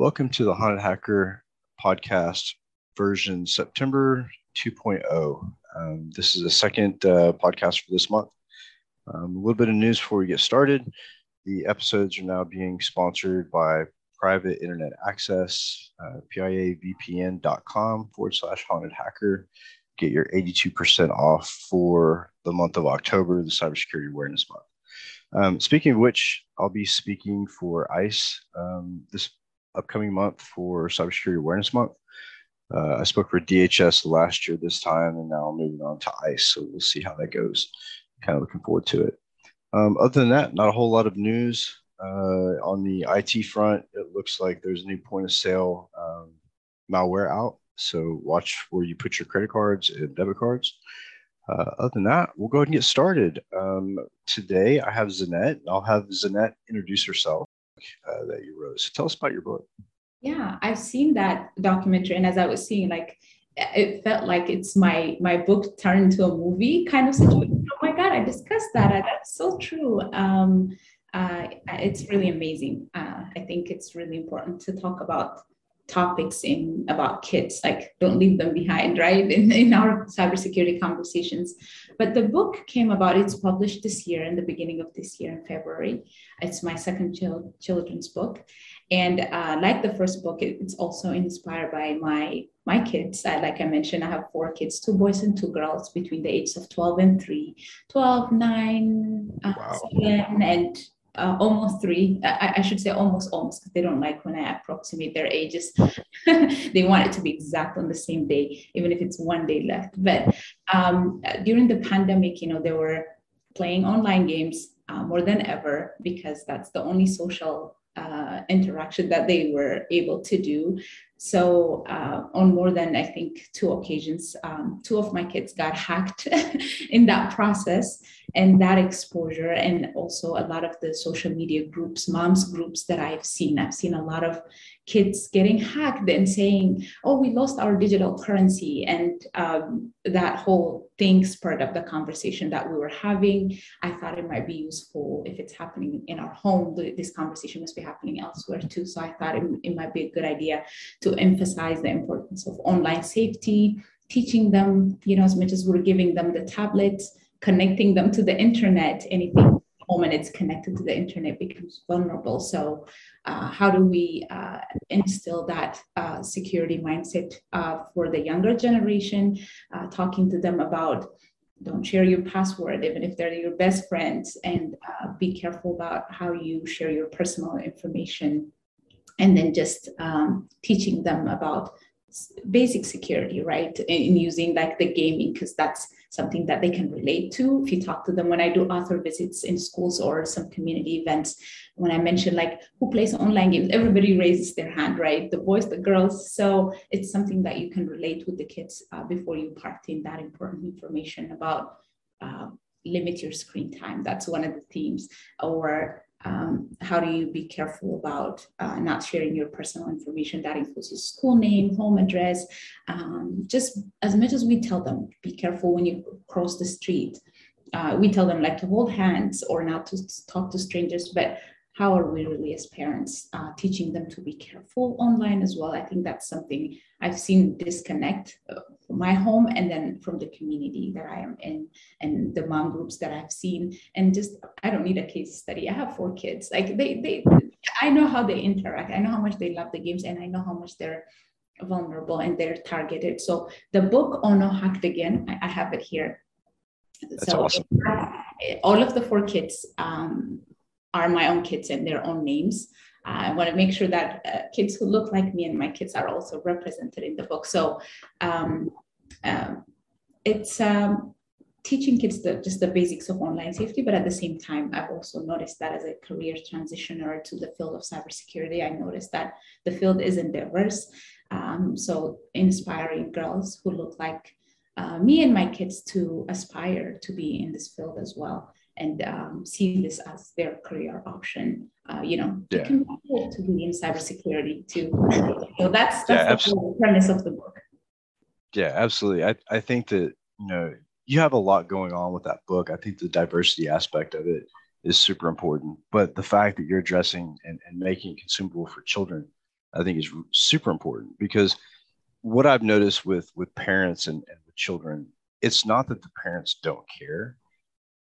Welcome to the Haunted Hacker podcast version September 2.0. Um, this is the second uh, podcast for this month. Um, a little bit of news before we get started. The episodes are now being sponsored by Private Internet Access, uh, piavpn.com forward slash haunted hacker. Get your 82% off for the month of October, the Cybersecurity Awareness Month. Um, speaking of which, I'll be speaking for ICE um, this upcoming month for Cybersecurity Awareness Month. Uh, I spoke for DHS last year this time, and now I'm moving on to ICE. So we'll see how that goes. Kind of looking forward to it. Um, other than that, not a whole lot of news. Uh, on the IT front, it looks like there's a new point of sale um, malware out. So watch where you put your credit cards and debit cards. Uh, other than that, we'll go ahead and get started. Um, today, I have Zinet. I'll have Zinet introduce herself uh, that you wrote. So tell us about your book. Yeah, I've seen that documentary, and as I was seeing, like it felt like it's my my book turned into a movie kind of situation. Oh my god, I discussed that. That's so true. Um, uh, it's really amazing. Uh, I think it's really important to talk about topics in about kids like don't leave them behind right in, in our cybersecurity conversations but the book came about it's published this year in the beginning of this year in february. It's my second chil- children's book. And uh, like the first book it, it's also inspired by my my kids. I, like i mentioned i have four kids two boys and two girls between the ages of 12 and 3 12 9 uh, wow. 7 and uh, almost three. I, I, should say almost, almost, because they don't like when I approximate their ages. they want it to be exact on the same day, even if it's one day left. But um, during the pandemic, you know, they were playing online games uh, more than ever because that's the only social uh, interaction that they were able to do. So, uh, on more than I think two occasions, um, two of my kids got hacked in that process and that exposure, and also a lot of the social media groups, moms groups that I've seen. I've seen a lot of kids getting hacked and saying, "Oh, we lost our digital currency," and um, that whole thing spurred up the conversation that we were having. I thought it might be useful if it's happening in our home. This conversation must be happening elsewhere too. So I thought it, it might be a good idea to to emphasize the importance of online safety, teaching them, you know, as much as we're giving them the tablets, connecting them to the internet, anything home and it's connected to the internet becomes vulnerable. So, uh, how do we uh, instill that uh, security mindset uh, for the younger generation? Uh, talking to them about don't share your password, even if they're your best friends, and uh, be careful about how you share your personal information and then just um, teaching them about basic security, right? In using like the gaming, because that's something that they can relate to. If you talk to them, when I do author visits in schools or some community events, when I mention like who plays online games, everybody raises their hand, right? The boys, the girls. So it's something that you can relate with the kids uh, before you part in that important information about uh, limit your screen time. That's one of the themes. Or um, how do you be careful about uh, not sharing your personal information? That includes your school name home address um, just as much as we tell them be careful when you cross the street. Uh, we tell them like to hold hands or not to talk to strangers but how are we really as parents uh, teaching them to be careful online as well? I think that's something i've seen disconnect uh, from my home and then from the community that i am in and the mom groups that i've seen. And just i don't need a case study. I have four kids. Like they they i know how they interact. I know how much they love the games and i know how much they're vulnerable and they're targeted. So the book oh no hacked again i, I have it here. That's so awesome. all of the four kids um, are my own kids and their own names. Uh, I want to make sure that uh, kids who look like me and my kids are also represented in the book. So um, uh, it's um, teaching kids the, just the basics of online safety, but at the same time, I've also noticed that as a career transitioner to the field of cybersecurity, I noticed that the field isn't diverse. Um, so inspiring girls who look like uh, me and my kids to aspire to be in this field as well and um, see this as their career option. Uh, you know, yeah. can to be in cybersecurity too. So that's that's yeah, the premise of the book. Yeah, absolutely. I, I think that you know you have a lot going on with that book. I think the diversity aspect of it is super important. But the fact that you're addressing and, and making consumable for children I think is super important because what I've noticed with with parents and, and with children, it's not that the parents don't care.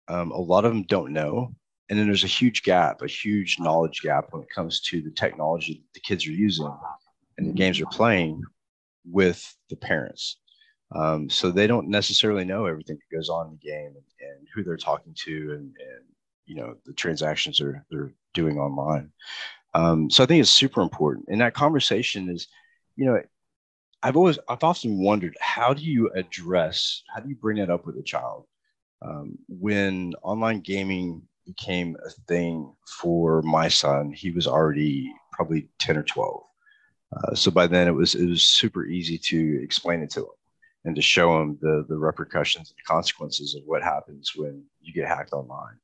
Um, a lot of them don't know, and then there's a huge gap, a huge knowledge gap when it comes to the technology the kids are using and the games they're playing with the parents. Um, so they don't necessarily know everything that goes on in the game and, and who they're talking to and, and you know the transactions they're they're doing online. Um, so I think it's super important. And that conversation is, you know, I've always I've often wondered how do you address how do you bring that up with a child um, when online gaming became a thing for my son. He was already probably ten or twelve. Uh, so by then it was it was super easy to explain it to him and to show him the the repercussions and consequences of what happens when you get hacked online.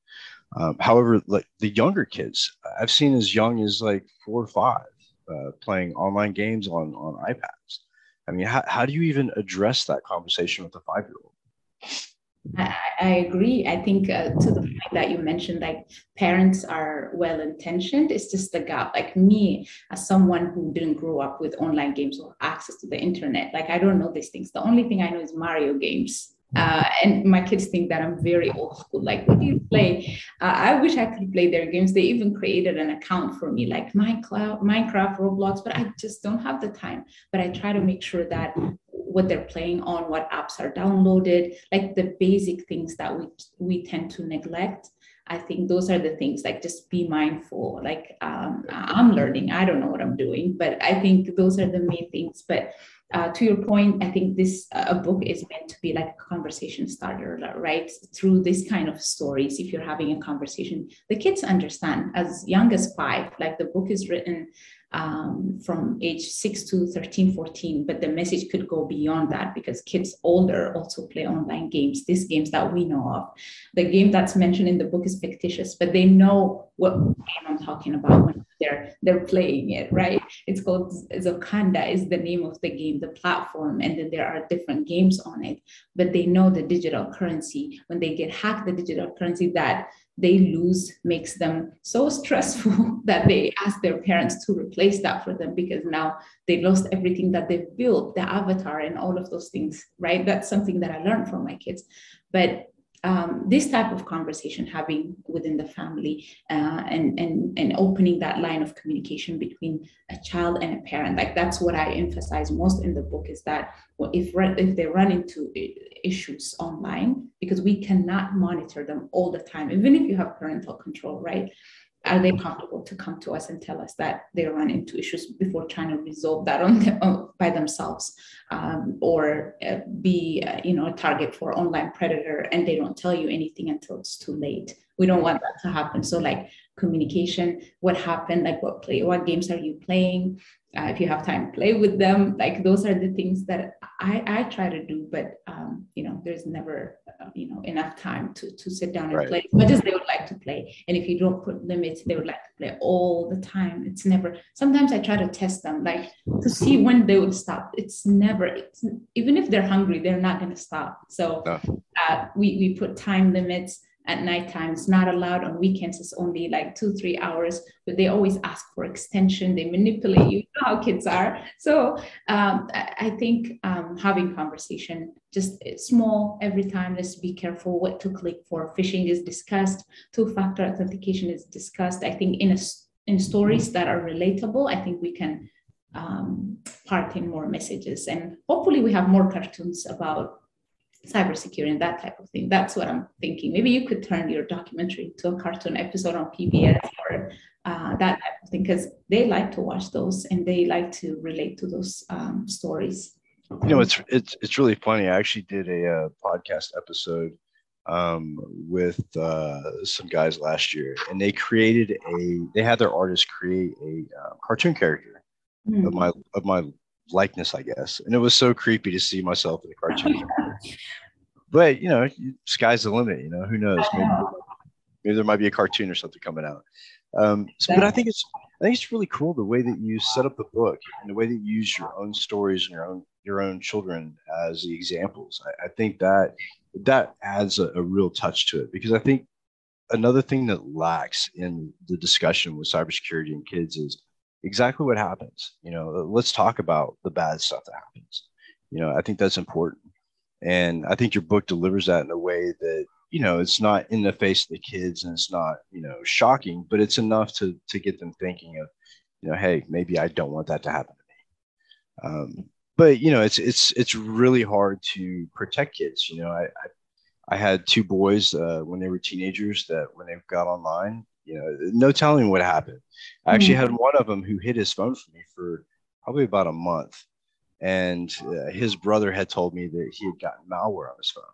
Um, however, like the younger kids, I've seen as young as like four or five uh, playing online games on on iPads. I mean, how, how do you even address that conversation with a five year old? I, I, agree. I think uh, to the point that you mentioned, like parents are well intentioned. It's just the gap. Like me, as someone who didn't grow up with online games or access to the internet, like I don't know these things. The only thing I know is Mario games. Uh, and my kids think that I'm very old school. Like, what do you play? Uh, I wish I could play their games. They even created an account for me, like Minecraft, Minecraft, Roblox, but I just don't have the time. But I try to make sure that what they're playing on, what apps are downloaded, like the basic things that we we tend to neglect. I think those are the things like just be mindful. Like um, I'm learning, I don't know what I'm doing, but I think those are the main things. But uh, to your point, I think this uh, book is meant to be like a conversation starter, right? Through this kind of stories, if you're having a conversation, the kids understand as young as five. Like the book is written um, from age 6 to 13 14 but the message could go beyond that because kids older also play online games these games that we know of. The game that's mentioned in the book is fictitious but they know what game i'm talking about when they're they're playing it right? It's called zokanda is the name of the game the platform and then there are different games on it. But they know the digital currency. When they get hacked the digital currency that they lose makes them so stressful that they ask their parents to replace that for them because now they lost everything that they've built the avatar and all of those things right? That's something that i learned from my kids. But um, this type of conversation having within the family uh, and, and, and opening that line of communication between a child and a parent. Like that's what i emphasize most in the book is that if, if they run into issues online because we cannot monitor them all the time even if you have parental control right are they comfortable to come to us and tell us that they run into issues before trying to resolve that on the, by themselves um, or uh, be uh, you know a target for online predator and they don't tell you anything until it's too late? We don't want that to happen. So like communication what happened like what play what games are you playing uh, if you have time play with them. Like those are the things that i i try to do but um, you know there's never uh, you know enough time to to sit down and right. play. As much as they would like to play. And if you don't put limits they would like to play all the time. It's never sometimes i try to test them like to see when they would stop. It's never it's even if they're hungry they're not going to stop. So uh, we we put time limits at nighttime. It's not allowed on weekends. It's only like two, three hours, but they always ask for extension. They manipulate you. you know how kids are. So um, I, think um, having conversation, just small every time. Let's be careful what to click for. Phishing is discussed. Two-factor authentication is discussed. I think in a, in stories that are relatable, I think we can um, part in more messages, and hopefully we have more cartoons about cybersecurity and that type of thing. That's what I'm thinking. Maybe you could turn your documentary to a cartoon episode on PBS or uh, that type of thing because they like to watch those and they like to relate to those um, stories. You know, it's it's it's really funny. I actually did a, a uh, podcast episode um, with uh, some guys last year, and they created a. They had their artist create a uh, cartoon character mm. of my of my likeness, I guess. And it was so creepy to see myself in a cartoon. but you know, sky's the limit. You know, who knows? Maybe, maybe there might be a cartoon or something coming out. Um, so, but I think it's I think it's really cool the way that you set up the book and the way that you use your own stories and your own your own children as the examples. I, I think that that adds a, a real touch to it because I think another thing that lacks in the discussion with cybersecurity and kids is exactly what happens. You know, let's talk about the bad stuff that happens. You know, I think that's important. And I think your book delivers that in a way that, you know, it's not in the face of the kids and it's not, you know, shocking, but it's enough to to get them thinking of, you know, hey, maybe I don't want that to happen to me. Um, but you know, it's it's it's really hard to protect kids. You know, I I, I had two boys uh, when they were teenagers that when they got online, you know, no telling what happened. I actually mm-hmm. had one of them who hid his phone from me for probably about a month and uh, his brother had told me that he had gotten malware on his phone.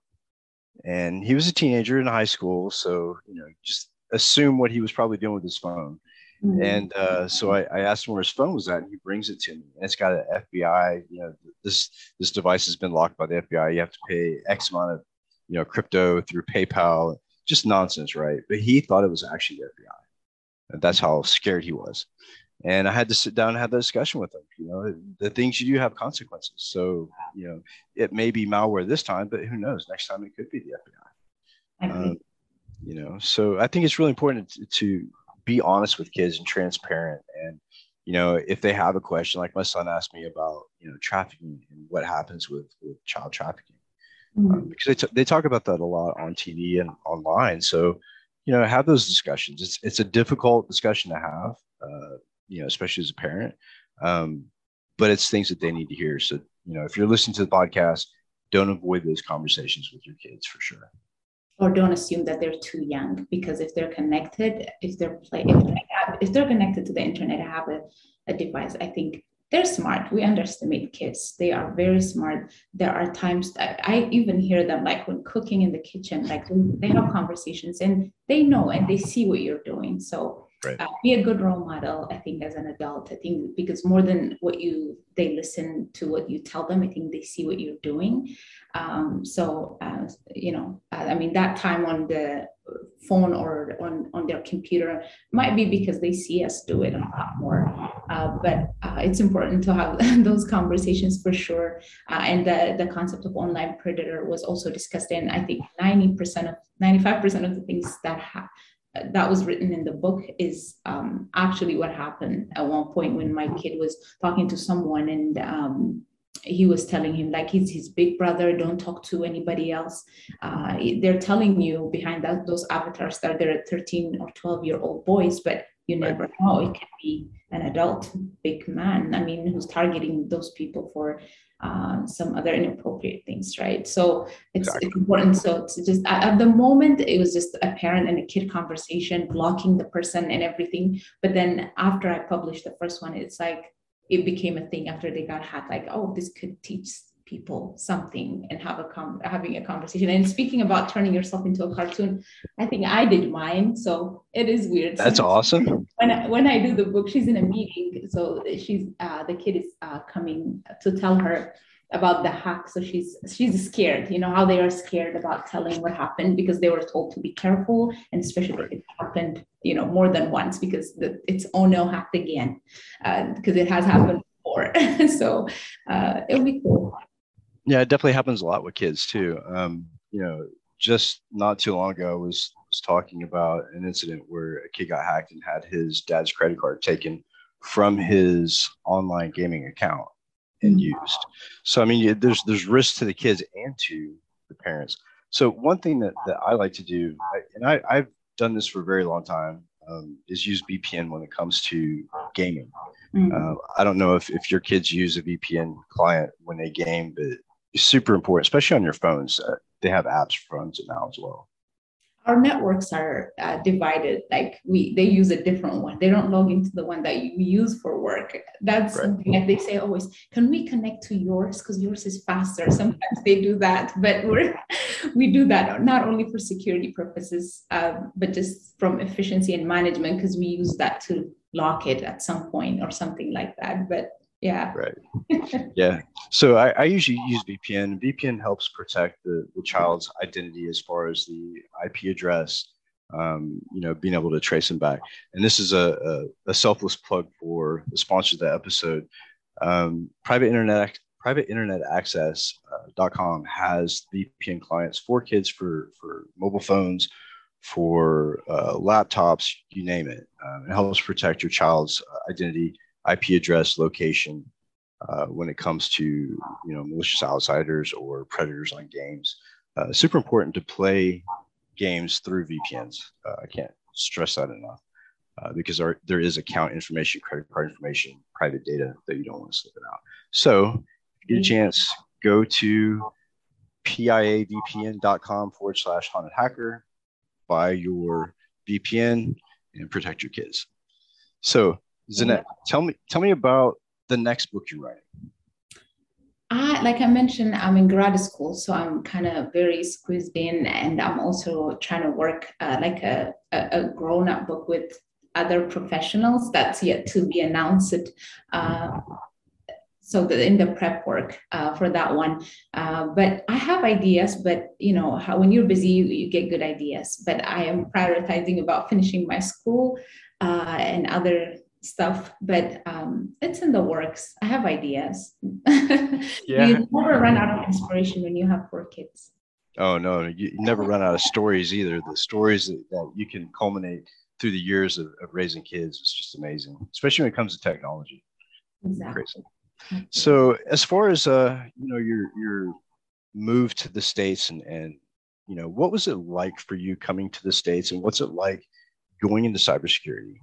And he was a teenager in high school so you know just assume what he was probably doing with his phone. Mm-hmm. and uh, so I, I, asked him where his phone was at and he brings it to me and it's got an fbi you know this this device has been locked by the fbi you have to pay x amount of you know crypto through paypal. Just nonsense right? But he thought it was actually the fbi and that's how scared he was and I had to sit down and have that discussion with them. You know, the things you do have consequences. So, you know, it may be malware this time, but who knows? Next time it could be the FBI. Um, you know, so I think it's really important to, to, be honest with kids and transparent. And, you know, if they have a question, like my son asked me about, you know, trafficking and what happens with, with child trafficking, mm-hmm. um, because they, t- they talk about that a lot on TV and online. So, you know, have those discussions. It's, it's a difficult discussion to have. Uh, you know, especially as a parent. Um, but it's things that they need to hear. So, you know, if you're listening to the podcast, don't avoid those conversations with your kids for sure. Or don't assume that they're too young because if they're connected, if they're play, if, they have, if they're connected to the internet, have a, a device, I think they're smart. We underestimate kids. They are very smart. There are times that I even hear them like when cooking in the kitchen, like they have conversations and they know and they see what you're doing. So right. uh, be a good role model i think as an adult. I think because more than what you they listen to what you tell them i think they see what you're doing. Um, so uh, you know uh, i mean that time on the phone or on, on their computer might be because they see us do it a lot more. Uh, but uh, it's important to have those conversations for sure. Uh, and the, the concept of online predator was also discussed in i think 90% of 95% of the things that ha- that was written in the book is um, actually what happened at one point when my kid was talking to someone and um, he was telling him like he's his big brother don't talk to anybody else. Uh, they're telling you behind that those avatars that they're 13 or 12 year old boys but you never know it can be an adult big man i mean who's targeting those people for uh, some other inappropriate things, right? So it's, exactly. it's important. So it's just at, at, the moment, it was just a parent and a kid conversation, blocking the person and everything. But then after I published the first one, it's like it became a thing after they got hacked. Like, oh, this could teach people something and have a com- having a conversation. And speaking about turning yourself into a cartoon, I think I did mine, so it is weird. That's awesome. When I, when I do the book, she's in a meeting, so she's uh, the kid is uh, coming to tell her about the hack so she's she's scared you know how they are scared about telling what happened because they were told to be careful and especially if it happened you know more than once because the, it's oh no hacked again because uh, it has happened before so uh, it'll be cool yeah, it definitely happens a lot with kids too. Um, you know, just not too long ago, I was was talking about an incident where a kid got hacked and had his dad's credit card taken from his online gaming account and mm-hmm. used. So I mean, there's there's risk to the kids and to the parents. So one thing that, that I like to do, and I, I've done this for a very long time, um, is use VPN when it comes to gaming. Mm-hmm. Uh, I don't know if, if your kids use a VPN client when they game, but super important, especially on your phones. Uh, they have apps for phones now as well. Our networks are uh, divided. Like we, they use a different one. They don't log into the one that you use for work. That's right. something that they say always. Can we connect to yours because yours is faster? Sometimes they do that, but we're we do that not only for security purposes, uh, but just from efficiency and management because we use that to lock it at some point or something like that. But yeah. Right. Yeah. So I, I, usually use vpn vpn helps protect the, the child's identity as far as the ip address um, you know being able to trace them back. And this is a, a, a selfless plug for the sponsor of the episode. Um, private internet private internet access.com uh, has vpn clients for kids for for mobile phones for uh, laptops you name it. Um, it helps protect your child's uh, identity IP address location uh, when it comes to you know malicious outsiders or predators on games. Uh, super important to play games through VPNs. Uh, I can't stress that enough uh, because our, there is account information, credit card information, private data that you don't want to slip it out. So, get a mm-hmm. chance, go to piavpn.com forward slash haunted hacker, buy your VPN, and protect your kids. So, Zinet, tell me tell me about the next book you're writing. I, like I mentioned, I'm in grad school, so I'm kind of very squeezed in, and I'm also trying to work uh, like a, a, a grown-up book with other professionals. That's yet to be announced. Uh, so the, in the prep work uh, for that one, uh, but I have ideas. But you know, how, when you're busy, you, you, get good ideas. But I am prioritizing about finishing my school uh, and other stuff, but um, it's in the works. I have ideas. yeah. you never run out of inspiration when you have four kids. Oh no, you, never run out of stories either. The stories that, that you can culminate through the years of, of, raising kids is just amazing, especially when it comes to technology. Exactly. Crazy. So as far as uh, you know, your your move to the states and and you know, what was it like for you coming to the states, and what's it like going into cybersecurity?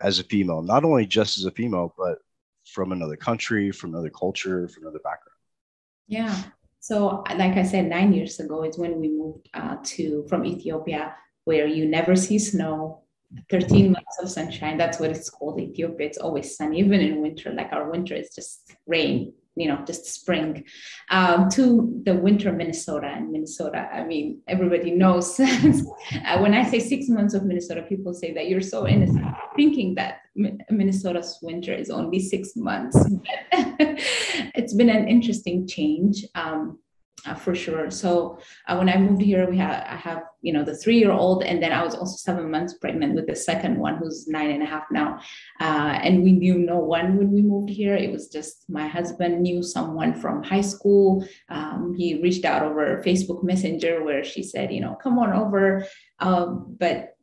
As a female, not only just as a female, but from another country, from another culture, from another background? Yeah. So, like I said, nine years ago is when we moved uh, to from Ethiopia, where you never see snow, 13 months of sunshine. That's what it's called. Ethiopia. It's always sunny, even in winter. Like our winter is just rain you know just spring um, to the winter minnesota. And minnesota i mean everybody knows. Uh, when i say six months of minnesota people say that you're so innocent thinking that minnesota's winter is only six months. It's been an interesting change. Um, uh, for sure. So uh, when I moved here, we have I have you know the three year old, and then I was also seven months pregnant with the second one, who's nine and a half now. Uh, and we knew no one when we moved here. It was just my husband knew someone from high school. Um, he reached out over Facebook Messenger, where she said, you know, come on over. Um, but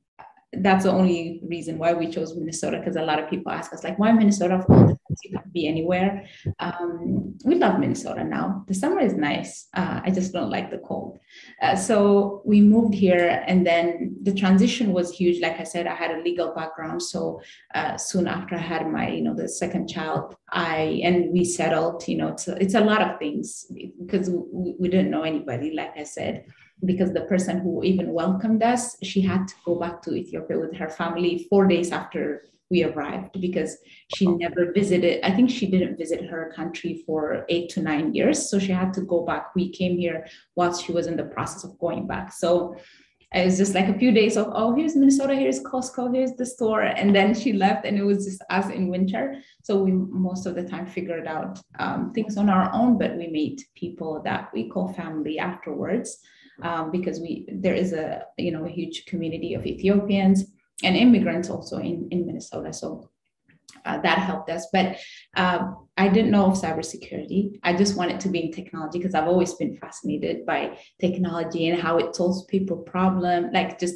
that's the only reason why we chose Minnesota because a lot of people ask us like why Minnesota? Of all the you could be anywhere. Um, we love Minnesota now. The summer is nice. Uh, I just don't like the cold. Uh, so we moved here and then the transition was huge. Like I said I had a legal background so uh, soon after I had my you know the second child I and we settled you know it's it's a lot of things because we, we didn't know anybody like I said because the person who even welcomed us, she had to go back to Ethiopia with her family four days after we arrived because she never visited. I think she didn't visit her country for eight to nine years. So she had to go back. We came here whilst she was in the process of going back. So it was just like a few days of, oh, here's Minnesota, here's Costco, here's the store. And then she left and it was just us in winter. So we most of the time figured out um, things on our own, but we made people that we call family afterwards um, because we there is a you know a huge community of Ethiopians and immigrants also in in Minnesota. So uh, that helped us. But uh, I didn't know of cybersecurity. I just wanted to be in technology because I've always been fascinated by technology and how it solves people problem, like just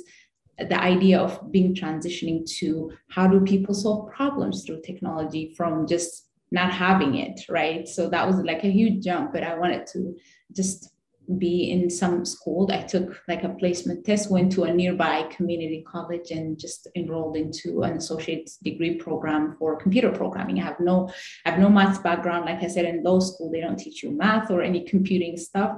the idea of being transitioning to how do people solve problems through technology from just not having it, right? So that was like a huge jump, but I wanted to just be in some school. I took like a placement test, went to a nearby community college and just enrolled into an associate's degree program for computer programming. I have no, I have no math background. Like I said, in law school, they don't teach you math or any computing stuff.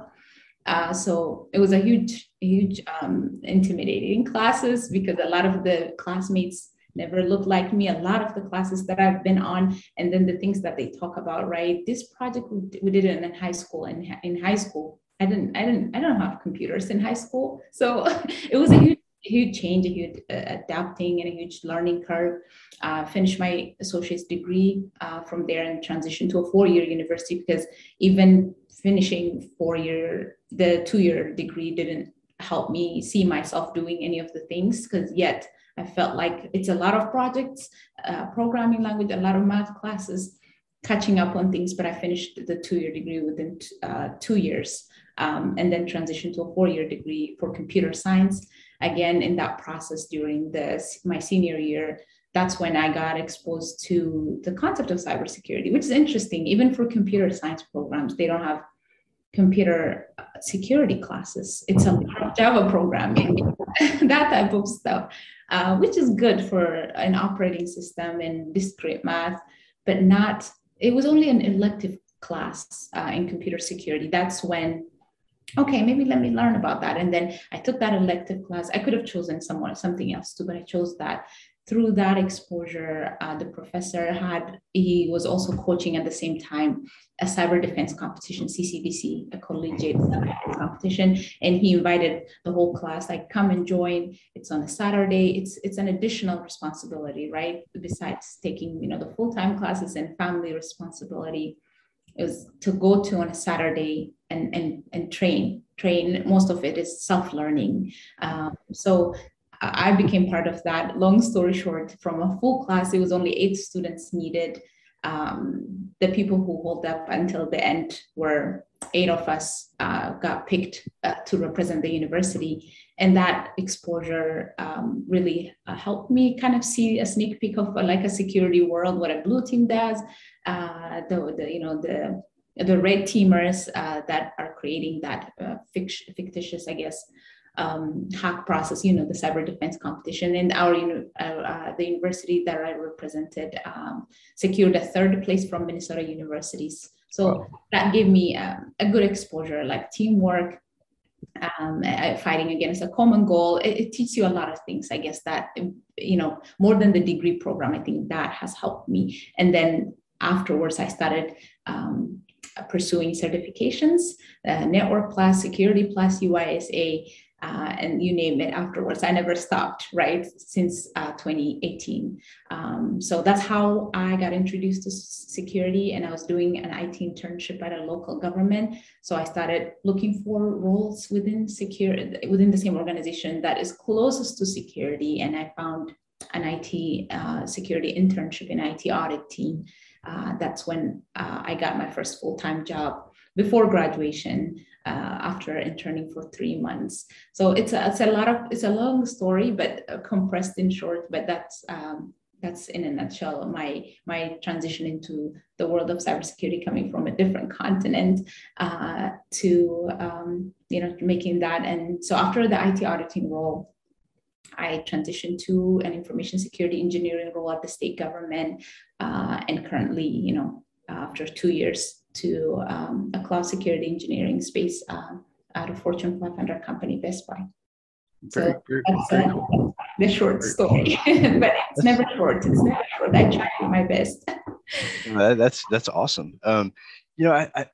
Uh, so it was a huge, huge um, intimidating classes because a lot of the classmates never looked like me a lot of the classes that i've been on and then the things that they talk about right this project we, did it in high school and in high school I didn't, I didn't, I don't have computers in high school. So it was a huge, huge change, a huge adapting and a huge learning curve. Uh, finished my associate's degree uh, from there and transitioned to a four-year university because even finishing four-year, the two-year degree didn't help me see myself doing any of the things because yet I felt like it's a lot of projects, uh, programming language, a lot of math classes, catching up on things. But I finished the two-year degree within t- uh, two years um, and then transition to a four-year degree for computer science. Again, in that process during the, my senior year, that's when I got exposed to the concept of cybersecurity, which is interesting. Even for computer science programs, they don't have computer uh, security classes. It's a Java programming, that type of stuff, uh, which is good for an operating system and discrete math, but not, it was only an elective class uh, in computer security. That's when okay maybe let me learn about that and then i took that elective class i could have chosen someone something else too but i chose that through that exposure, uh, the professor had, he was also coaching at the same time a cyber defense competition, CCDC, a collegiate competition. And he invited the whole class, like, come and join. It's on a Saturday. It's, it's an additional responsibility, right? Besides taking, you know, the full-time classes and family responsibility is to go to on a Saturday and, and, and train train most of it is self-learning um, so I became part of that. Long story short, from a full class, it was only eight students needed. Um, the people who hold up until the end were eight of us uh, got picked uh, to represent the university. And that exposure um, really uh, helped me kind of see a sneak peek of like a security world, what a blue team does, uh, the, the, you know, the, the red teamers uh, that are creating that fictitious, I guess, um, hack process, you know, the cyber defense competition. And our, uh, uh, the university that I represented um, secured a third place from Minnesota universities. So wow. that gave me um, a good exposure, like teamwork, um, fighting against a common goal. It, it, teaches you a lot of things, I guess, that, you know, more than the degree program, I think that has helped me. And then afterwards, I started um, pursuing certifications, uh, Network Plus, Security Plus, CySA, uh, and you name it afterwards. I never stopped, right, since uh, 2018. Um, so that's how I got introduced to security, and I was doing an IT internship at a local government. So I started looking for roles within security within the same organization that is closest to security, and I found an IT uh, security internship in IT audit team. Uh, that's when uh, I got my first full time job before graduation uh, after interning for three months. So it's a, it's a lot of it's a long story, but uh, compressed in short. But that's um, that's in a nutshell my my transition into the world of cybersecurity, coming from a different continent uh, to um, you know making that. And so after the IT auditing role. I transitioned to an information security engineering role at the state government, uh, and currently, you know, after two years to um, a cloud security engineering space uh, at a Fortune 500 company, Best Buy. Very, so very, that's very uh, cool. the short story, but it's never short. It's never short. I try my best. that's that's awesome. Um, you know, I, I,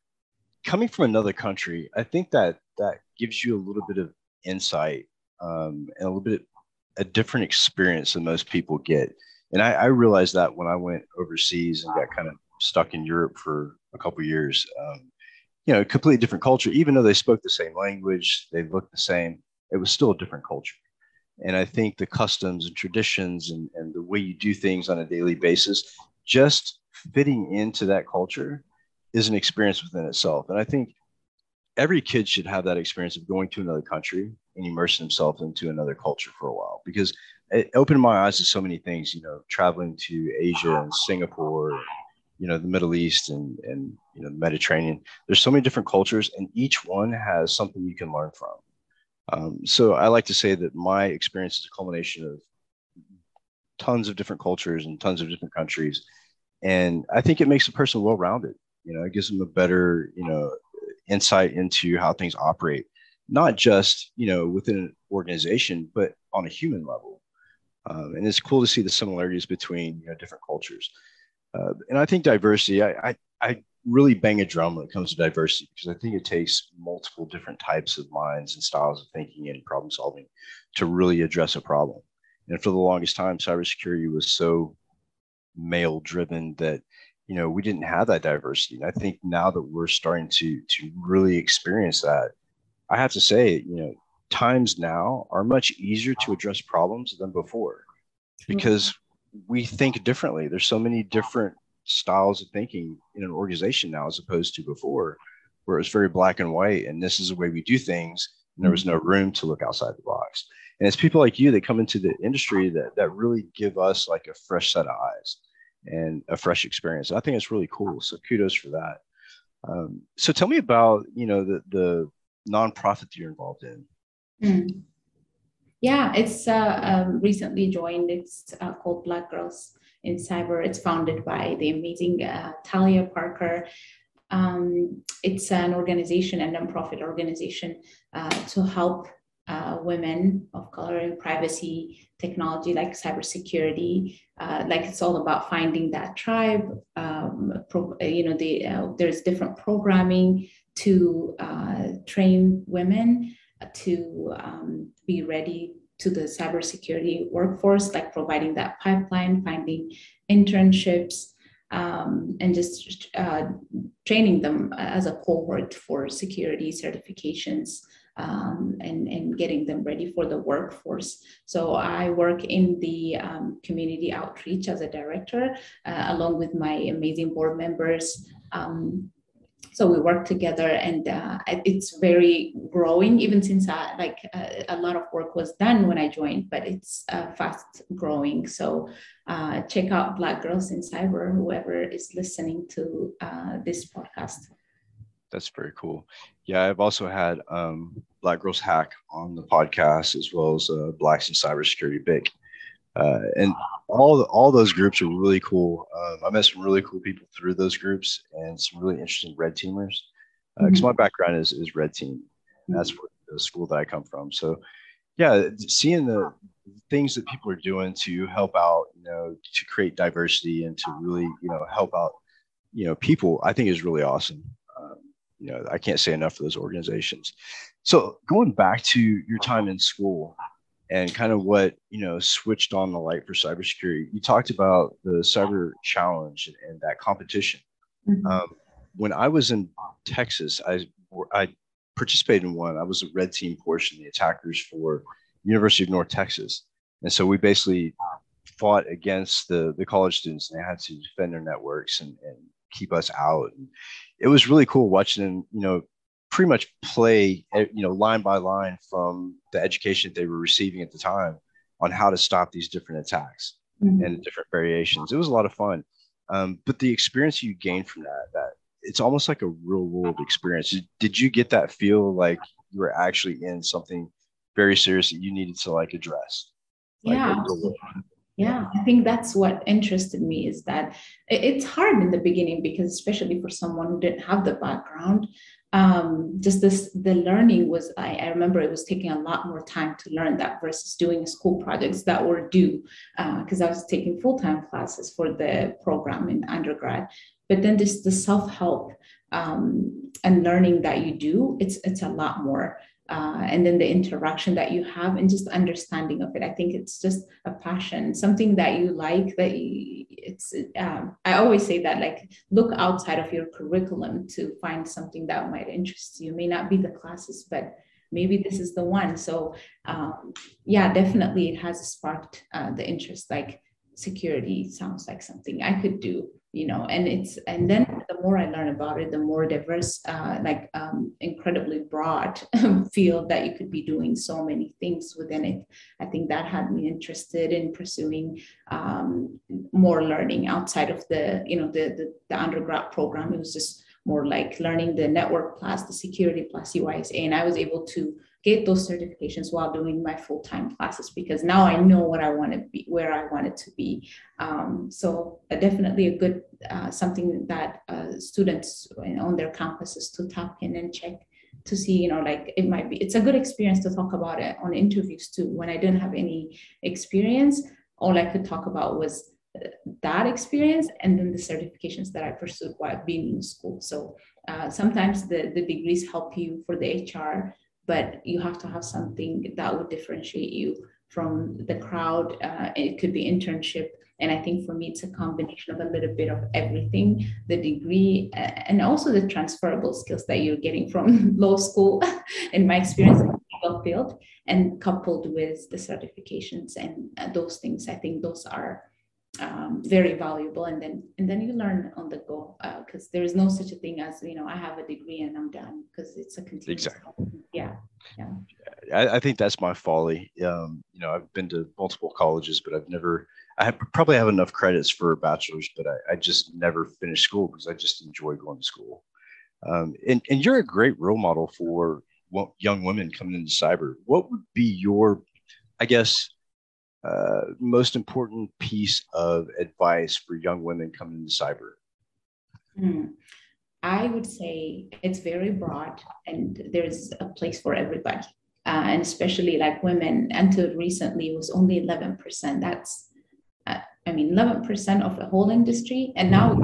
coming from another country, I think that that gives you a little bit of insight um, and a little bit a different experience than most people get. And I, I realized that when I went overseas and got kind of stuck in Europe for a couple years. Um, you know, completely different culture. Even though they spoke the same language, they looked the same. It was still a different culture. And I think the customs and traditions and, and the way you do things on a daily basis, just fitting into that culture is an experience within itself. And I think every kid should have that experience of going to another country and immersing himself into another culture for a while. Because it opened my eyes to so many things, you know, traveling to Asia and Singapore you know the middle east and and you know the mediterranean. There's so many different cultures and each one has something you can learn from. Um, so i like to say that my experience is a culmination of tons of different cultures and tons of different countries. And i think it makes a person well rounded you know it gives them a better you know insight into how things operate not just you know within an organization but on a human level um, and it's cool to see the similarities between you know different cultures uh, and I think diversity, I, I, I, really bang a drum when it comes to diversity because I think it takes multiple different types of minds and styles of thinking and problem solving to really address a problem. And for the longest time, cybersecurity was so male driven that you know we didn't have that diversity. And I think now that we're starting to to really experience that, I have to say, you know, times now are much easier to address problems than before because mm-hmm. we think differently. There's so many different styles of thinking in an organization now as opposed to before, where it was very black and white, and this is the way we do things. And there was no mm-hmm. room to look outside the box. and it's people like you that come into the industry that that really give us like a fresh set of eyes and a fresh experience. I think it's really cool. So kudos for that. Um, so tell me about you know the the nonprofit that you're involved in. Mm. Yeah, it's uh, um, recently joined. It's uh, called Black Girls in Cyber. It's founded by the amazing uh, Talya Parker. Um, it's an organization, a nonprofit organization, uh, to help uh, women of color in privacy technology like cybersecurity. Uh, like it's all about finding that tribe. Um, pro, you know, the, uh, there's different programming to uh, train women to um, be ready to the cybersecurity workforce, like providing that pipeline, finding internships, um, and just uh, training them as a cohort for security certifications um, and, and getting them ready for the workforce. So I work in the um, community outreach as a director, uh, along with my amazing board members. Um, so we work together and uh, it's very growing even since I, like uh, a lot of work was done when i joined but it's uh, fast growing so uh, check out black girls in cyber whoever is listening to uh, this podcast that's very cool yeah i've also had um, black girls hack on the podcast as well as uh, blacks in cybersecurity big uh, and all all those groups are really cool. Um, I met some really cool people through those groups and some really interesting red teamers. Because uh, mm-hmm. my background is is red team. and That's mm-hmm. the school that I come from. So, yeah, seeing the things that people are doing to help out, you know, to create diversity and to really, you know, help out, you know, people, I think is really awesome. You know, I can't say enough for those organizations. So, going back to your time in school, and kind of what you know switched on the light for cybersecurity. You talked about the cyber challenge and that competition. Mm-hmm. Um, when I was in Texas, I I participated in one. I was a red team portion, the attackers for University of North Texas, and so we basically fought against the the college students. And they had to defend their networks and, and keep us out. And it was really cool watching them, you know, pretty much play eh, you know line by line from the education that they were receiving at the time on how to stop these different attacks mm-hmm. and different variations. It was a lot of fun. Um, but the experience you gain from that that it's almost like a real world experience. Did you get that feel like you were actually in something very serious that you needed to like address? Like yeah yeah i think that's what interested me is that it's hard in the beginning because especially for someone who didn't have the background um, just this the learning was I, I, remember it was taking a lot more time to learn that versus doing school projects that were due because uh, I was taking full-time classes for the program in undergrad. But then this the self-help um, and learning that you do it's it's a lot more uh, and then the interaction that you have and just understanding of it. I think it's just a passion something that you like that you, it's um, i always say that like look outside of your curriculum to find something that might interest you. It may not be the classes but maybe this is the one. So um, yeah definitely it has sparked uh, the interest. Like security sounds like something i could do you know and it's and then the more i learn about it the more diverse uh, like um, incredibly broad field that you could be doing so many things within it. I think that had me interested in pursuing um, more learning outside of the you know the, the, the undergrad program. It was just more like learning the network plus the security plus CySA and i was able to get those certifications while doing my full-time classes because now I know what I want to be, where I want it to be. Um, so uh, definitely a good uh, something that uh, students on their campuses to tap in and check to see, you know, like it might be, it's a good experience to talk about it on interviews too. When I didn't have any experience, all I could talk about was uh, that experience and then the certifications that I pursued while being in school. So uh, sometimes the, the degrees help you for the HR but you have to have something that would differentiate you from the crowd. Uh, it could be internship. And I think for me, it's a combination of a little bit of everything the degree and also the transferable skills that you're getting from law school, in my experience in the legal field, and coupled with the certifications and uh, those things. I think those are um, very valuable and then and then you learn on the go because uh, there is no such a thing as you know i have a degree and i'm done because it's a continuous exactly yeah yeah. I, I, think that's my folly. Um, you know i've been to multiple colleges but i've never i have, probably have enough credits for a bachelor's but I, I just never finished school because i just enjoy going to school. Um, and, and you're a great role model for young women coming into cyber. What would be your i guess uh, most important piece of advice for young women coming into cyber? Hmm. I would say it's very broad and there's a place for everybody. Uh, and especially like women, until recently, was only 11%. That's, uh, I mean, 11% of the whole industry. And now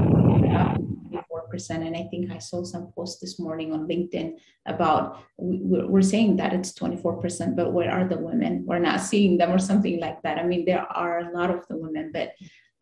percent And I think I saw some posts this morning on LinkedIn about we're saying that it's 24%, but where are the women? We're not seeing them or something like that. I mean, there are a lot of the women, but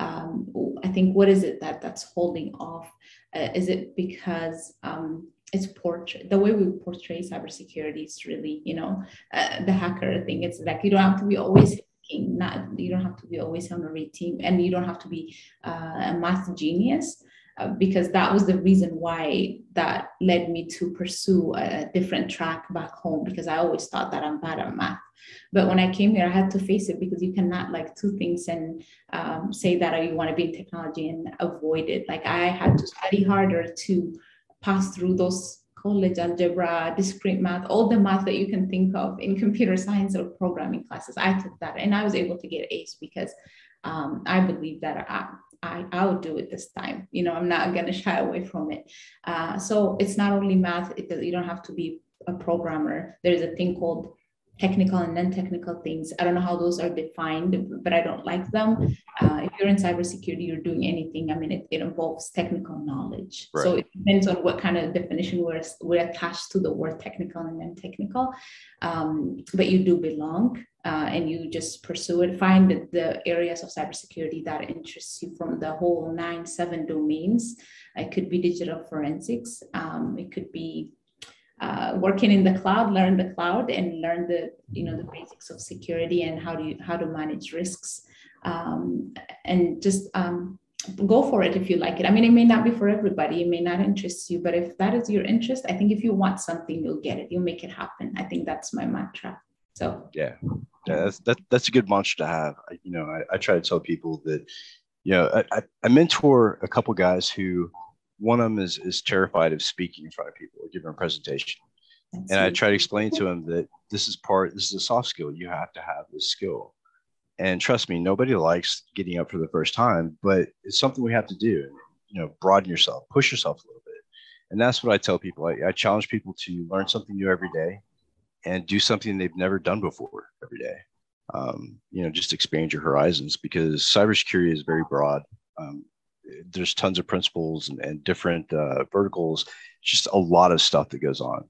um, I think what is it that that's holding off? Uh, is it because um, it's portray the way we portray cybersecurity is really, you know, uh, the hacker thing. It's like you don't have to be always not you don't have to be always on a red team and you don't have to be uh, a math genius uh, because that was the reason why that led me to pursue a different track back home because I always thought that I'm bad at math. But when I came here, I had to face it because you cannot like two things and um, say that you want to be in technology and avoid it. Like I had to study harder to pass through those college algebra, discrete math, all the math that you can think of in computer science or programming classes. I took that and I was able to get A's because um, I believe that I, I, I'll do it this time. You know, I'm not going to shy away from it. Uh, so it's not only math, it, you don't have to be a programmer. There's a thing called technical and non-technical things. I don't know how those are defined, but I don't like them. Uh, if you're in cybersecurity, you're doing anything. I mean, it, it involves technical knowledge. Right. So it depends on what kind of definition we're, we're attached to the word technical and non-technical. Um, but you do belong. Uh, and you just pursue it. Find the, areas of cybersecurity that interests you from the whole nine, seven domains. It could be digital forensics. Um, it could be uh, working in the cloud, learn the cloud and learn the you know the basics of security and how do you how to manage risks, um, and just um, go for it if you like it. I mean, it may not be for everybody, it may not interest you, but if that is your interest, I think if you want something, you'll get it. You'll make it happen. I think that's my mantra. So yeah, yeah, that's that, that's a good mantra to have. I, you know, I, I try to tell people that, you know, I, I mentor a couple guys who one of them is is terrified of speaking in front of people or giving a presentation. That's and I try to explain to him that this is part, this is a soft skill. You have to have this skill. And trust me, nobody likes getting up for the first time, but it's something we have to do. You know, broaden yourself, push yourself a little bit. And that's what I tell people. I, I challenge people to learn something new every day and do something they've never done before every day. Um, you know, just expand your horizons because cybersecurity is very broad. Um, there's tons of principles and, and different uh, verticals, just a lot of stuff that goes on.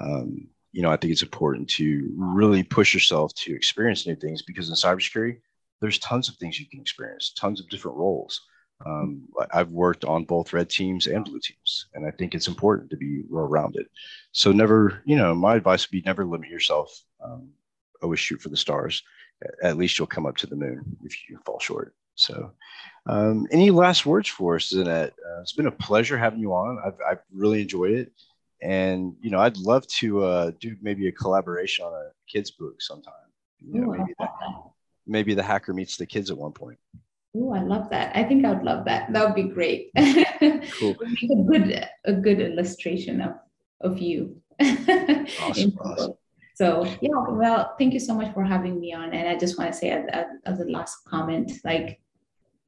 Um, you know, I think it's important to really push yourself to experience new things because in cybersecurity, there's tons of things you can experience, tons of different roles. Um, I've worked on both red teams and blue teams, and I think it's important to be well rounded. So, never, you know, my advice would be never limit yourself. Um, always shoot for the stars. At least you'll come up to the moon if you fall short. So, um, any last words for us, Zinet? Uh, it's been a pleasure having you on. I've, I've really enjoyed it. And, you know, I'd love to uh, do maybe a collaboration on a kid's book sometime. You know, Ooh, maybe, that, maybe the hacker meets the kids at one point. Oh, I love that. I think I would love that. That would be great. Cool. a good a good illustration of of you. awesome, awesome. So yeah, well, thank you so much for having me on. And I just want to say as, as a last comment, like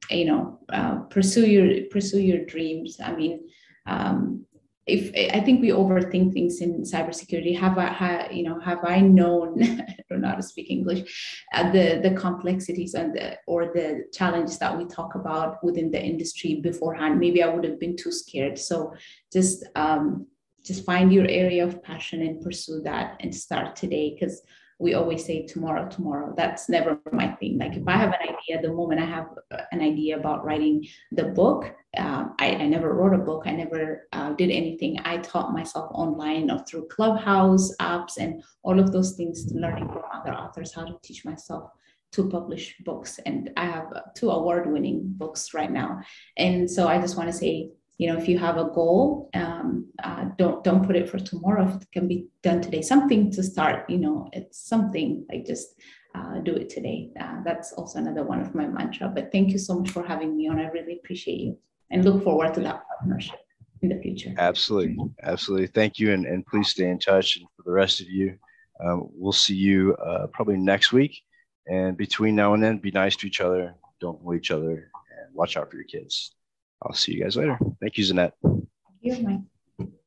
you know uh, pursue your pursue your dreams. I mean um, if I think we overthink things in cybersecurity, have I, you know, have I known, I don't know how to speak English, uh, the the complexities and the or the challenges that we talk about within the industry beforehand, maybe I would have been too scared. So just um, just find your area of passion and pursue that and start today. Because we always say tomorrow, tomorrow. That's never my thing. Like if I have an idea, the moment I have an idea about writing the book, uh, I, I, never wrote a book. I never uh, did anything. I taught myself online or through Clubhouse apps and all of those things, learning from other authors how to teach myself to publish books. And I have two award winning books right now. And so I just want to say, you know, if you have a goal, um, uh, don't don't put it for tomorrow. If it can be done today, something to start. You know, it's something like just uh, do it today. Uh, that's also another one of my mantra. But thank you so much for having me on. I really appreciate you and look forward to that partnership in the future. Absolutely, absolutely. Thank you, and and please stay in touch. And for the rest of you, um, we'll see you uh, probably next week. And between now and then, be nice to each other, don't bully each other, and watch out for your kids. I'll see you guys later. Thank you, Zinet. Thank you, Mike.